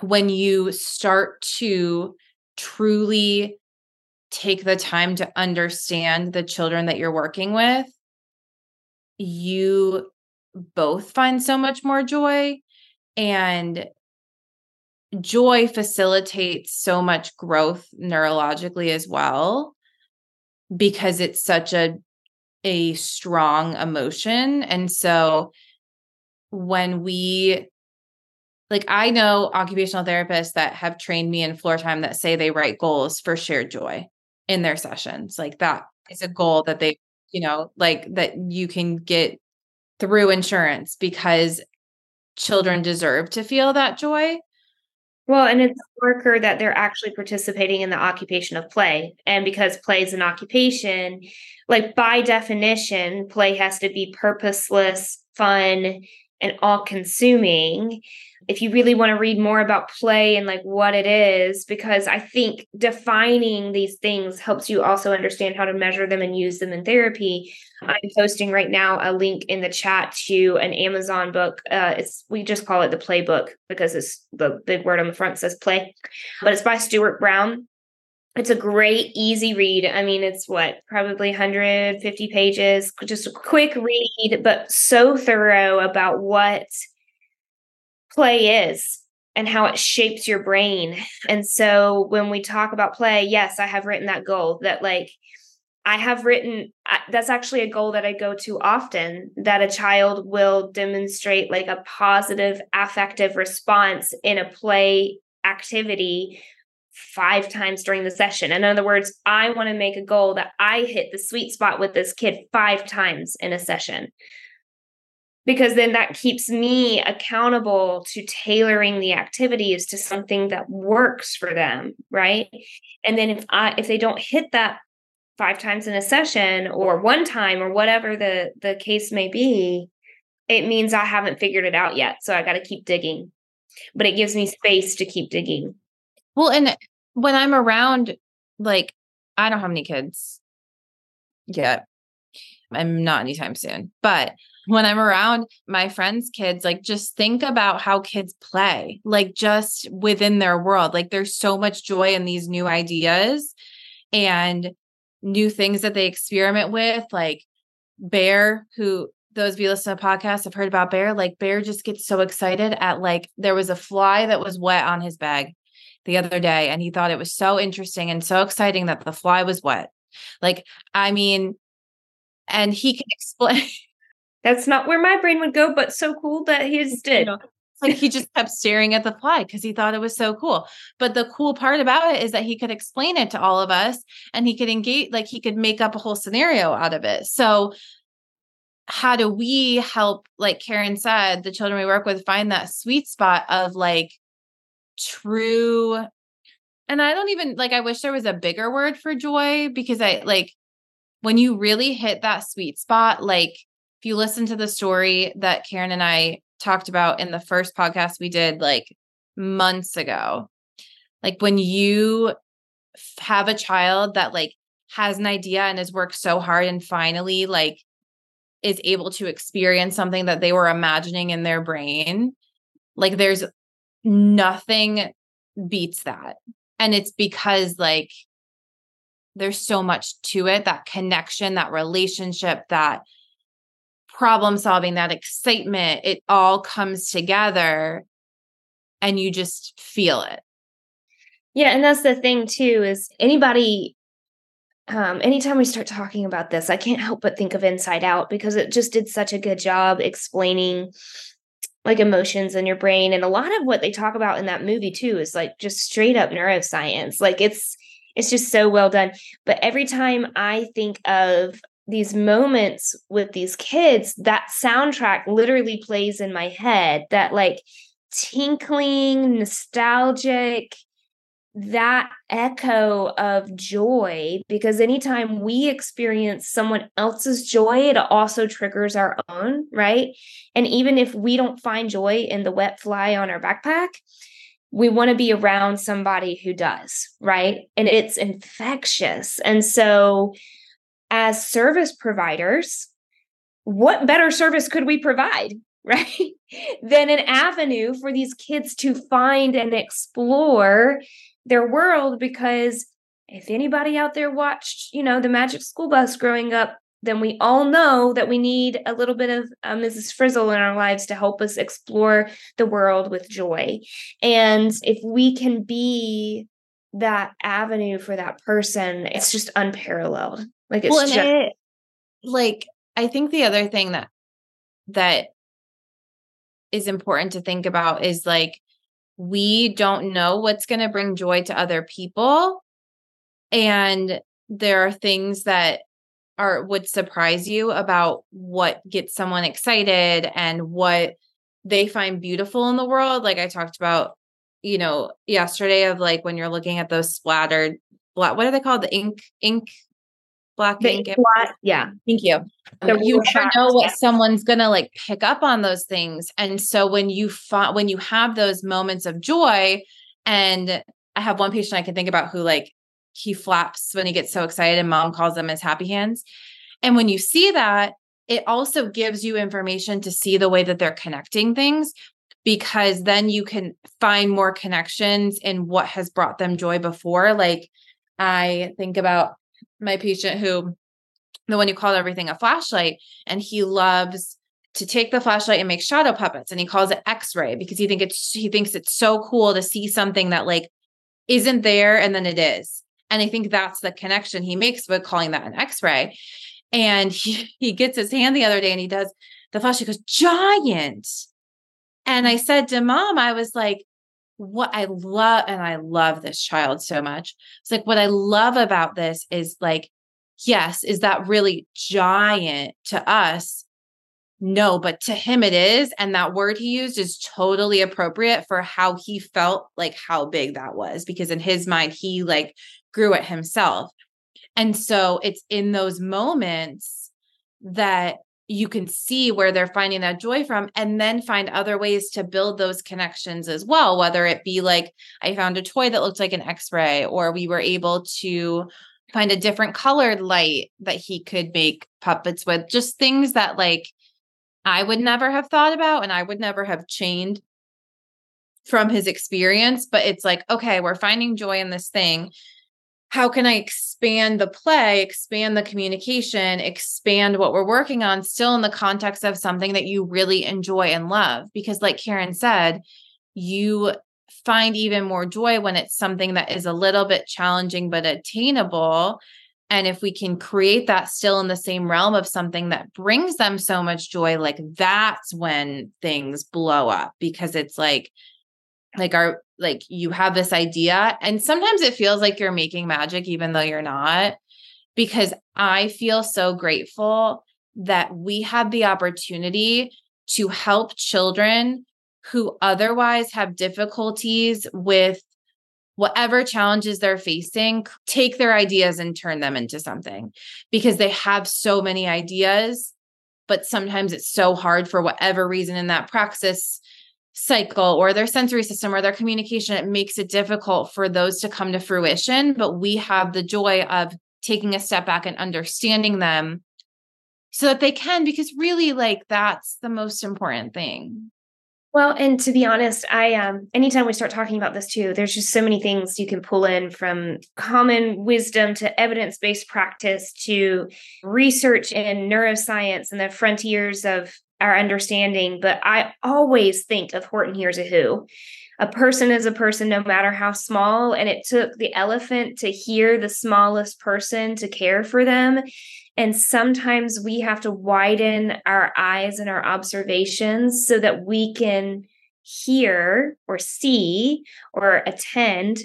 when you start to truly take the time to understand the children that you're working with you both find so much more joy and joy facilitates so much growth neurologically as well because it's such a a strong emotion and so when we like I know occupational therapists that have trained me in floor time that say they write goals for shared joy in their sessions like that is a goal that they you know like that you can get through insurance because children deserve to feel that joy. Well, and it's a marker that they're actually participating in the occupation of play. And because play is an occupation, like by definition, play has to be purposeless, fun, and all consuming if you really want to read more about play and like what it is because i think defining these things helps you also understand how to measure them and use them in therapy. I'm posting right now a link in the chat to an amazon book uh, it's we just call it the playbook because it's the big word on the front says play but it's by stuart brown it's a great easy read i mean it's what probably 150 pages just a quick read but so thorough about what play is and how it shapes your brain. And so when we talk about play, yes, I have written that goal that like I have written that's actually a goal that I go to often that a child will demonstrate like a positive affective response in a play activity five times during the session. In other words, I want to make a goal that I hit the sweet spot with this kid five times in a session. Because then that keeps me accountable to tailoring the activities to something that works for them right? And then if i if they don't hit that five times in a session or one time or whatever the the case may be it means i haven't figured it out yet. So i got to keep digging. But it gives me space to keep digging well and when i'm around like i don't have any kids yet i'm not anytime soon but when I'm around my friends' kids, like just think about how kids play, like just within their world. Like there's so much joy in these new ideas and new things that they experiment with. Like Bear, who those of you listen to podcasts have heard about Bear, like Bear just gets so excited at like there was a fly that was wet on his bag the other day, and he thought it was so interesting and so exciting that the fly was wet. Like, I mean, and he can explain that's not where my brain would go, but so cool that his did. You know, like he just kept staring at the fly because he thought it was so cool. But the cool part about it is that he could explain it to all of us and he could engage, like he could make up a whole scenario out of it. So, how do we help, like Karen said, the children we work with find that sweet spot of like true? And I don't even like, I wish there was a bigger word for joy because I like when you really hit that sweet spot, like if you listen to the story that Karen and I talked about in the first podcast we did like months ago, like when you have a child that like has an idea and has worked so hard and finally like is able to experience something that they were imagining in their brain, like there's nothing beats that. And it's because like there's so much to it that connection, that relationship, that problem solving, that excitement, it all comes together and you just feel it. Yeah, and that's the thing too is anybody um anytime we start talking about this, I can't help but think of Inside Out because it just did such a good job explaining like emotions in your brain and a lot of what they talk about in that movie too is like just straight up neuroscience. Like it's it's just so well done. But every time I think of these moments with these kids, that soundtrack literally plays in my head. That like tinkling, nostalgic, that echo of joy because anytime we experience someone else's joy it also triggers our own right? And even if we don't find joy in the wet fly on our backpack we want to be around somebody who does right? And it's infectious. And so as service providers what better service could we provide right than an avenue for these kids to find and explore their world because if anybody out there watched, you know, the Magic School Bus growing up, then we all know that we need a little bit of uh, Mrs. Frizzle in our lives to help us explore the world with joy. And if we can be that avenue for that person, it's just unparalleled. Like it's well, just it, like I think the other thing that that is important to think about is like we don't know what's going to bring joy to other people and there are things that are would surprise you about what gets someone excited and what they find beautiful in the world like i talked about you know yesterday of like when you're looking at those splattered what are they called? The ink ink black the ink. Yeah. Thank you. The you never know what someone's gonna like pick up on those things. And so when you find when you have those moments of joy, and I have one patient I can think about who like he flaps when he gets so excited and mom calls them his happy hands. And when you see that, it also gives you information to see the way that they're connecting things because then you can find more connections in what has brought them joy before. Like I think about my patient who the one who called everything a flashlight and he loves to take the flashlight and make shadow puppets and he calls it x-ray because he think it's he thinks it's so cool to see something that like isn't there and then it is. And i think that's the connection he makes with calling that an x-ray. And he, he gets his hand the other day and he does the flashlight goes giant. And i said to mom i was like what I love, and I love this child so much. It's like what I love about this is like, yes, is that really giant to us? No, but to him it is. And that word he used is totally appropriate for how he felt like how big that was, because in his mind, he like grew it himself. And so it's in those moments that you can see where they're finding that joy from and then find other ways to build those connections as well whether it be like i found a toy that looked like an x-ray or we were able to find a different colored light that he could make puppets with. Just things that like i would never have thought about and i would never have chained from his experience but it's like okay we're finding joy in this thing how can I expand the play, expand the communication, expand what we're working on still in the context of something that you really enjoy and love? Because, like Karen said, you find even more joy when it's something that is a little bit challenging but attainable. And if we can create that still in the same realm of something that brings them so much joy, like that's when things blow up because it's like, like our like you have this idea and sometimes it feels like you're making magic even though you're not because i feel so grateful that we have the opportunity to help children who otherwise have difficulties with whatever challenges they're facing take their ideas and turn them into something because they have so many ideas but sometimes it's so hard for whatever reason in that praxis cycle or their sensory system or their communication, it makes it difficult for those to come to fruition. But we have the joy of taking a step back and understanding them so that they can, because really, like, that's the most important thing. Well, and to be honest, I um anytime we start talking about this too, there's just so many things you can pull in from common wisdom to evidence-based practice to research in neuroscience and the frontiers of our understanding. But I always think of Horton Hears a Who. A person is a person, no matter how small. And it took the elephant to hear the smallest person to care for them. And sometimes we have to widen our eyes and our observations so that we can hear or see or attend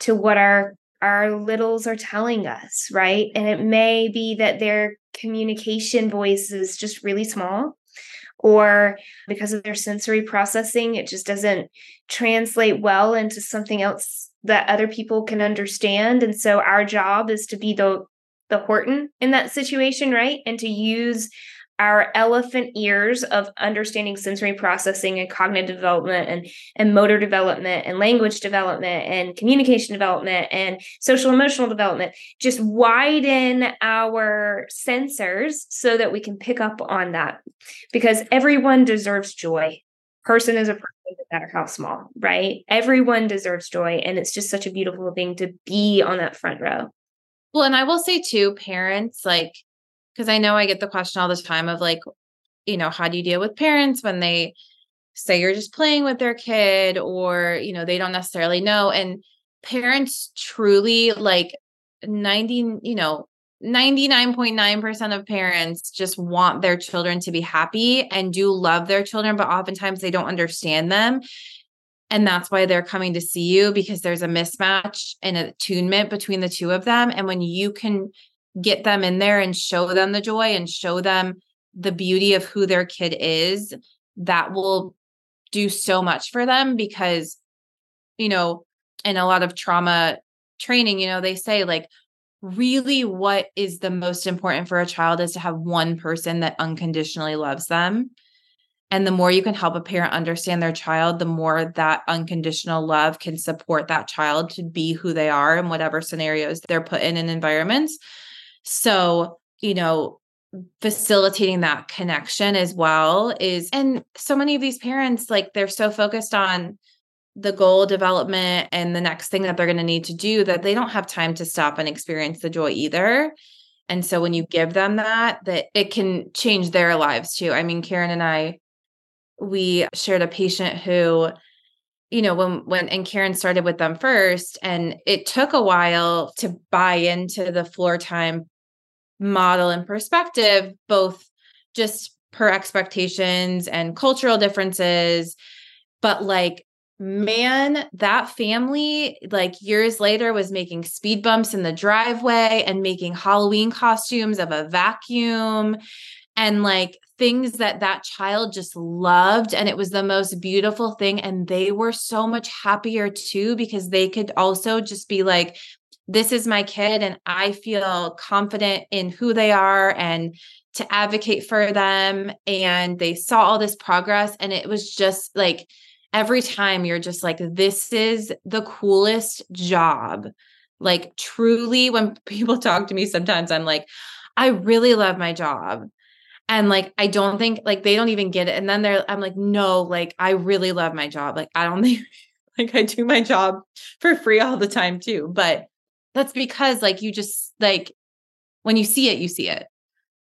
to what our our littles are telling us, right? And it may be that their communication voice is just really small or because of their sensory processing it just doesn't translate well into something else that other people can understand and so our job is to be the the Horton in that situation, right? And to use our elephant ears of understanding sensory processing and cognitive development and, and motor development and language development and communication development and social emotional development just widen our sensors so that we can pick up on that. Because everyone deserves joy. Person is a person no matter how small right? Everyone deserves joy and it's just such a beautiful thing to be on that front row. Well, and I will say too, parents, like, because I know I get the question all the time of like, you know, how do you deal with parents when they say you're just playing with their kid or, you know, they don't necessarily know. And parents truly like 90, you know, 99.9% of parents just want their children to be happy and do love their children, but oftentimes they don't understand them. And that's why they're coming to see you because there's a mismatch and attunement between the two of them. And when you can get them in there and show them the joy and show them the beauty of who their kid is, that will do so much for them because, you know, in a lot of trauma training, you know, they say like, really what is the most important for a child is to have one person that unconditionally loves them and the more you can help a parent understand their child, the more that unconditional love can support that child to be who they are in whatever scenarios they're put in and environments. So, you know, facilitating that connection as well is, and so many of these parents, like, they're so focused on the goal development and the next thing that they're going to need to do that they don't have time to stop and experience the joy either. And so when you give them that, that it can change their lives too. I mean, Karen and I we shared a patient who you know when when and Karen started with them first and it took a while to buy into the floor time model and perspective both just per expectations and cultural differences. But like man that family like years later was making speed bumps in the driveway and making halloween costumes of a vacuum. And like things that that child just loved and it was the most beautiful thing. And they were so much happier too because they could also just be like this is my kid and i feel confident in who they are and to advocate for them and they saw all this progress and it was just like every time you're just like this is the coolest job like truly when people talk to me sometimes i'm like i really love my job and like, I don't think like they don't even get it. And then they're, I'm like, no, like, I really love my job. Like, I don't think like I do my job for free all the time too. But that's because like you just like when you see it, you see it.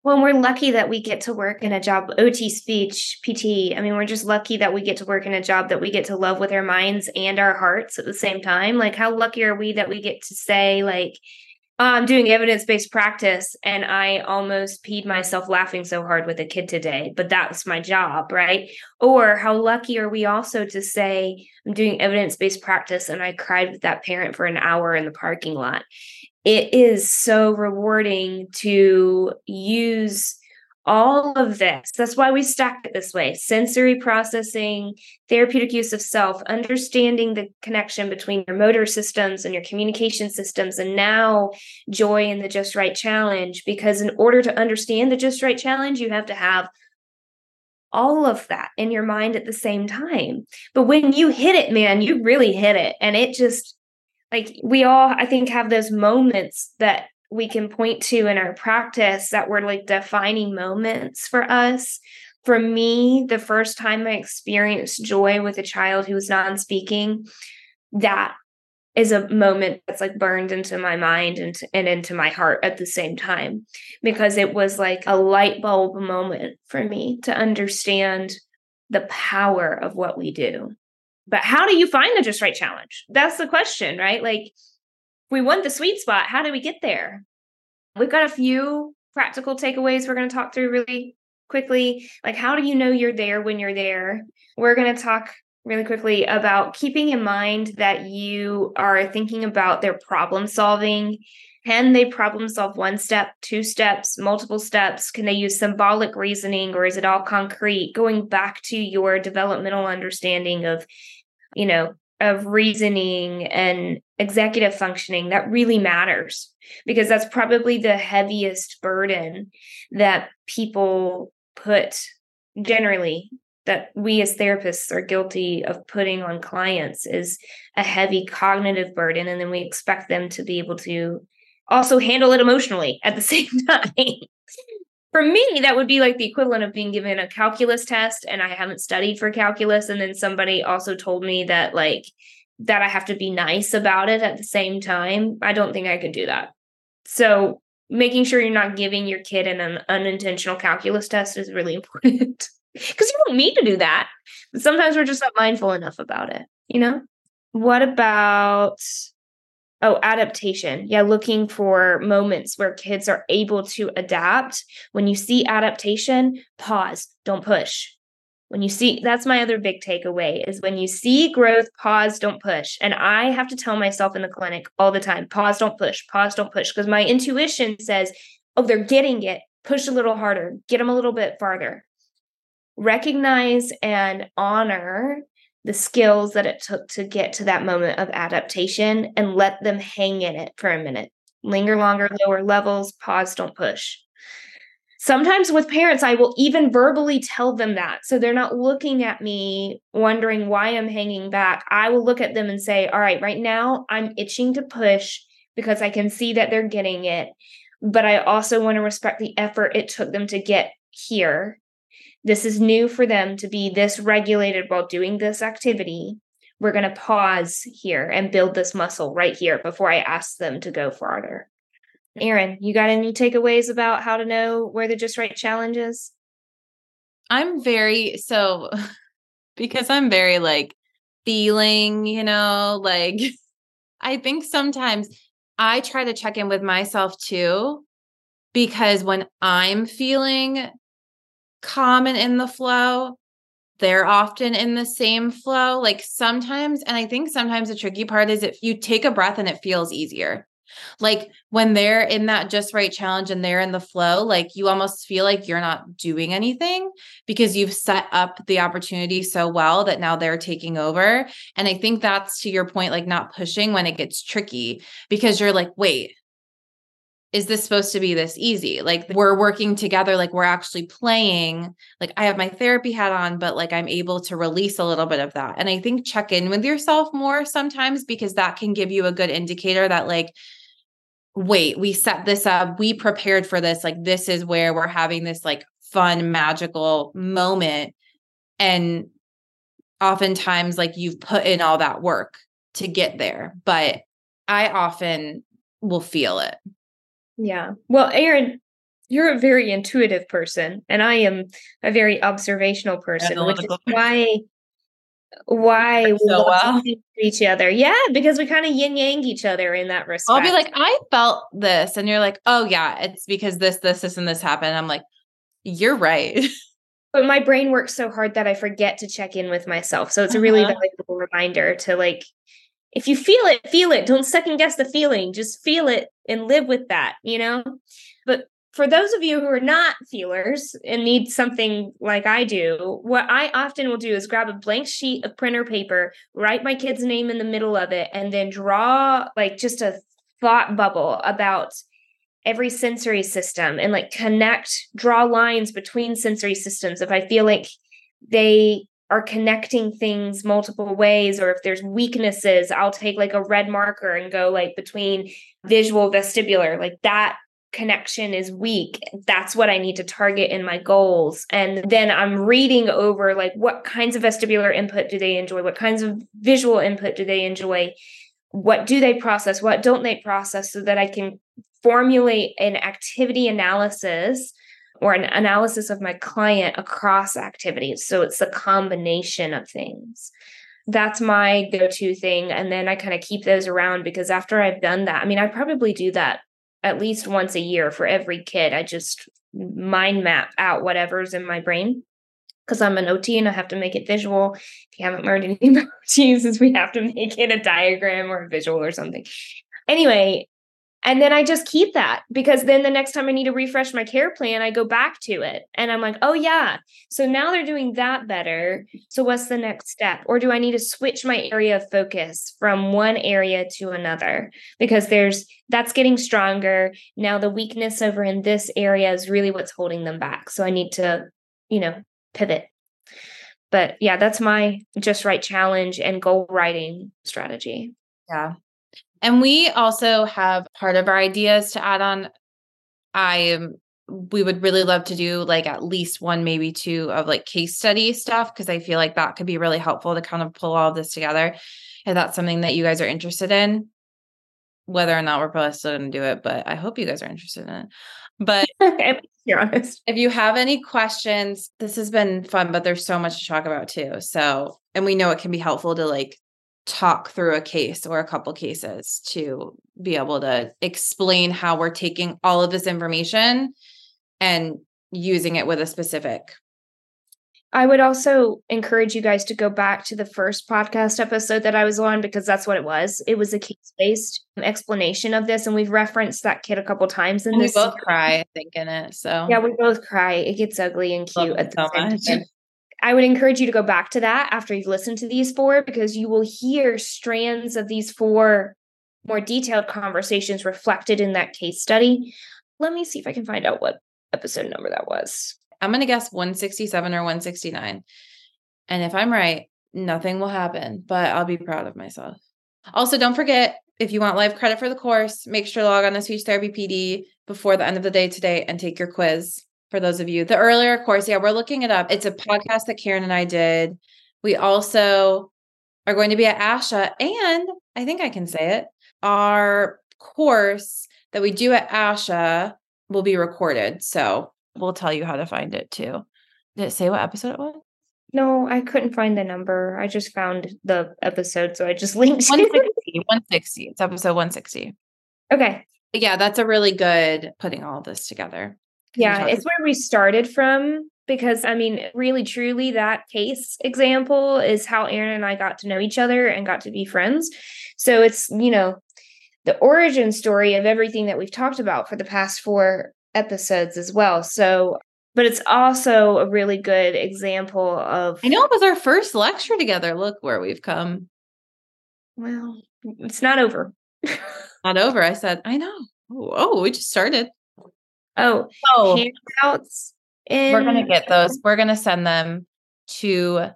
Well, we're lucky that we get to work in a job, OT speech, PT. I mean, we're just lucky that we get to work in a job that we get to love with our minds and our hearts at the same time. Like, how lucky are we that we get to say, like, I'm doing evidence based practice and I almost peed myself laughing so hard with a kid today, but that's my job, right? Or how lucky are we also to say, I'm doing evidence based practice and I cried with that parent for an hour in the parking lot. It is so rewarding to use all of this. That's why we stack it this way sensory processing, therapeutic use of self, understanding the connection between your motor systems and your communication systems, and now joy in the just right challenge. Because in order to understand the just right challenge, you have to have all of that in your mind at the same time. But when you hit it, man, you really hit it. And it just, like, we all, I think, have those moments that we can point to in our practice that were like defining moments for us for me, the first time I experienced joy with a child who was non speaking, that is a moment that's like burned into my mind and, and into my heart at the same time because it was like a light bulb moment for me to understand the power of what we do. But how do you find the just right challenge? That's the question, right? Like, we want the sweet spot. How do we get there? We've got a few practical takeaways we're going to talk through really quickly. Like, how do you know you're there when you're there? We're going to talk really quickly about keeping in mind that you are thinking about their problem solving. Can they problem solve one step, two steps, multiple steps? Can they use symbolic reasoning or is it all concrete? Going back to your developmental understanding of, you know, of reasoning and executive functioning that really matters because that's probably the heaviest burden that people put generally that we as therapists are guilty of putting on clients is a heavy cognitive burden and then we expect them to be able to also handle it emotionally at the same time for me that would be like the equivalent of being given a calculus test and i haven't studied for calculus and then somebody also told me that like that i have to be nice about it at the same time i don't think i could do that so making sure you're not giving your kid an unintentional calculus test is really important because you don't need to do that. But sometimes we're just not mindful enough about it, you know? What about oh, adaptation? Yeah, looking for moments where kids are able to adapt. When you see adaptation, pause, don't push. When you see, that's my other big takeaway is when you see growth, pause, don't push. And I have to tell myself in the clinic all the time pause, don't push, pause, don't push. Because my intuition says, oh, they're getting it. Push a little harder, get them a little bit farther recognize and honor the skills that it took to get to that moment of adaptation and let them hang in it for a minute. Linger longer, lower levels, pause, don't push. Sometimes with parents, I will even verbally tell them that. So they're not looking at me wondering why I'm hanging back. I will look at them and say, All right, right now I'm itching to push because I can see that they're getting it. But I also want to respect the effort it took them to get here this is new for them to be this regulated while doing this activity. We're going to pause here and build this muscle right here before I ask them to go farther. Erin, you got any takeaways about how to know where the just right challenge is? I'm very so because I'm very like feeling, you know, like I think sometimes I try to check in with myself too because when I'm feeling common in the flow they're often in the same flow like sometimes and i think sometimes the tricky part is if you take a breath and it feels easier. Like when they're in that just right challenge and they're in the flow like you almost feel like you're not doing anything because you've set up the opportunity so well that now they're taking over and i think that's to your point like not pushing when it gets tricky because you're like wait is this supposed to be this easy? Like we're working together, like we're actually playing. Like I have my therapy hat on, but like I'm able to release a little bit of that. And I think check in with yourself more sometimes because that can give you a good indicator that like, wait, we set this up, we prepared for this. Like this is where we're having this like fun, magical moment. And oftentimes, like you've put in all that work to get there. But I often will feel it. Yeah. Well, Erin, you're a very intuitive person, and I am a very observational person, which is why why we so well. each other. Yeah, because we kind of yin yang each other in that respect. I'll be like, I felt this, and you're like, oh yeah, it's because this, this, this, and this happened. I'm like, you're right. But my brain works so hard that I forget to check in with myself. So it's a really uh-huh. valuable reminder to like if you feel it, feel it. Don't second guess the feeling. Just feel it and live with that, you know? But for those of you who are not feelers and need something like I do, what I often will do is grab a blank sheet of printer paper, write my kid's name in the middle of it, and then draw like just a thought bubble about every sensory system and like connect, draw lines between sensory systems. If I feel like they are connecting things multiple ways or if there's weaknesses i'll take like a red marker and go like between visual vestibular like that connection is weak. That's what i need to target in my goals. And then i'm reading over like what kinds of vestibular input do they enjoy? What kinds of visual input do they enjoy? What do they process? What don't they process? So that i can formulate an activity analysis or an analysis of my client across activities so it's the combination of things that's my go-to thing and then i kind of keep those around because after i've done that i mean i probably do that at least once a year for every kid. I just mind map out whatever's in my brain because I'm an OT and I have to make it visual. If you haven't learned anything about OTs, we have to make it a diagram or a visual or something. Anyway, and then I just keep that because then the next time I need to refresh my care plan, I go back to it and I'm like, oh, yeah. So now they're doing that better. So what's the next step? Or do I need to switch my area of focus from one area to another? Because there's that's getting stronger. Now the weakness over in this area is really what's holding them back. So I need to, you know, pivot. But yeah, that's my just right challenge and goal writing strategy. Yeah. And we also have part of our ideas to add on. I we would really love to do like at least one, maybe two of like case study stuff because I feel like that could be really helpful to kind of pull all of this together. If that's something that you guys are interested in, whether or not we're probably still going to do it, but I hope you guys are interested in it. But you're honest. If you have any questions, this has been fun, but there's so much to talk about too. So, and we know it can be helpful to like talk through a case or a couple cases to be able to explain how we're taking all of this information and using it with a specific I would also encourage you guys to go back to the first podcast episode that I was on because that's what it was. It was a case based explanation of this, and we've referenced that kid a couple times in and this. We both cry, I think, in it. So yeah, we both cry. It gets ugly and cute at the so same time. I would encourage you to go back to that after you've listened to these four because you will hear strands of these four more detailed conversations reflected in that case study. Let me see if I can find out what episode number that was. I'm going to guess 167 or 169. And if I'm right, nothing will happen, but I'll be proud of myself. Also, don't forget if you want live credit for the course, make sure to log on to Speech Therapy PD before the end of the day today and take your quiz for those of you. The earlier course, yeah, we're looking it up. It's a podcast that Karen and I did. We also are going to be at ASHA, and I think I can say it. Our course that we do at ASHA will be recorded. So we'll tell you how to find it too. Did it say what episode it was? No, I couldn't find the number. I just found the episode, so I just linked 160. 160. It's episode 160. Okay. Yeah, that's a really good putting all this together. Yeah, it's where we started from because I mean, really truly that case example is how Erin and I got to know each other and got to be friends. So it's, you know, the origin story of everything that we've talked about for the past four episodes as well. So but it's also a really good example of I know it was our first lecture together. Look where we've come. Well, it's not over. not over. I said, I know. Oh, oh we just started. Oh, oh, handouts. In- We're gonna get those. We're gonna send them to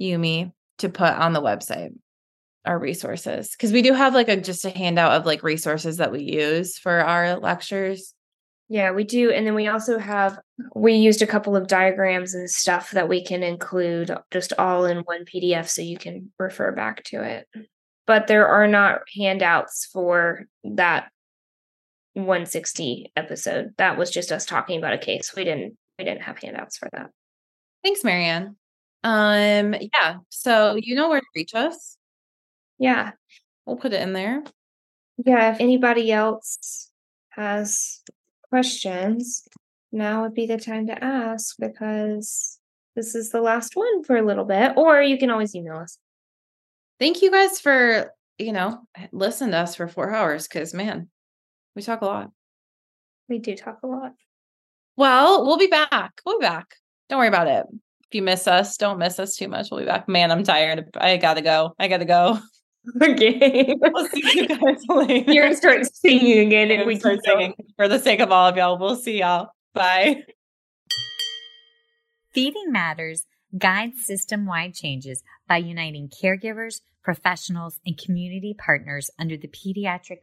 Yumi to put on the website. Our resources because we do have like a just a handout of like resources that we use for our lectures. Yeah, we do. And then we also have, we used a couple of diagrams and stuff that we can include just all in one PDF so you can refer back to it. But there are not handouts for that 160 episode. That was just us talking about a case. We didn't we didn't have handouts for that. Thanks, Marianne. Um yeah, so you know where to reach us. Yeah. We'll put it in there. Yeah, if anybody else has questions, now would be the time to ask because this is the last one for a little bit or you can always email us. Thank you guys for, you know, listen to us for 4 hours cuz man, we talk a lot. We do talk a lot. Well, we'll be back. We'll be back. Don't worry about it. If you miss us, don't miss us too much. We'll be back. Man, I'm tired. I gotta go. I gotta go. Okay. we'll see you guys later. You're gonna start singing again and we start singing for the sake of all of y'all. We'll see y'all. Bye. Feeding Matters guides system wide changes by uniting caregivers, professionals, and community partners under the Pediatric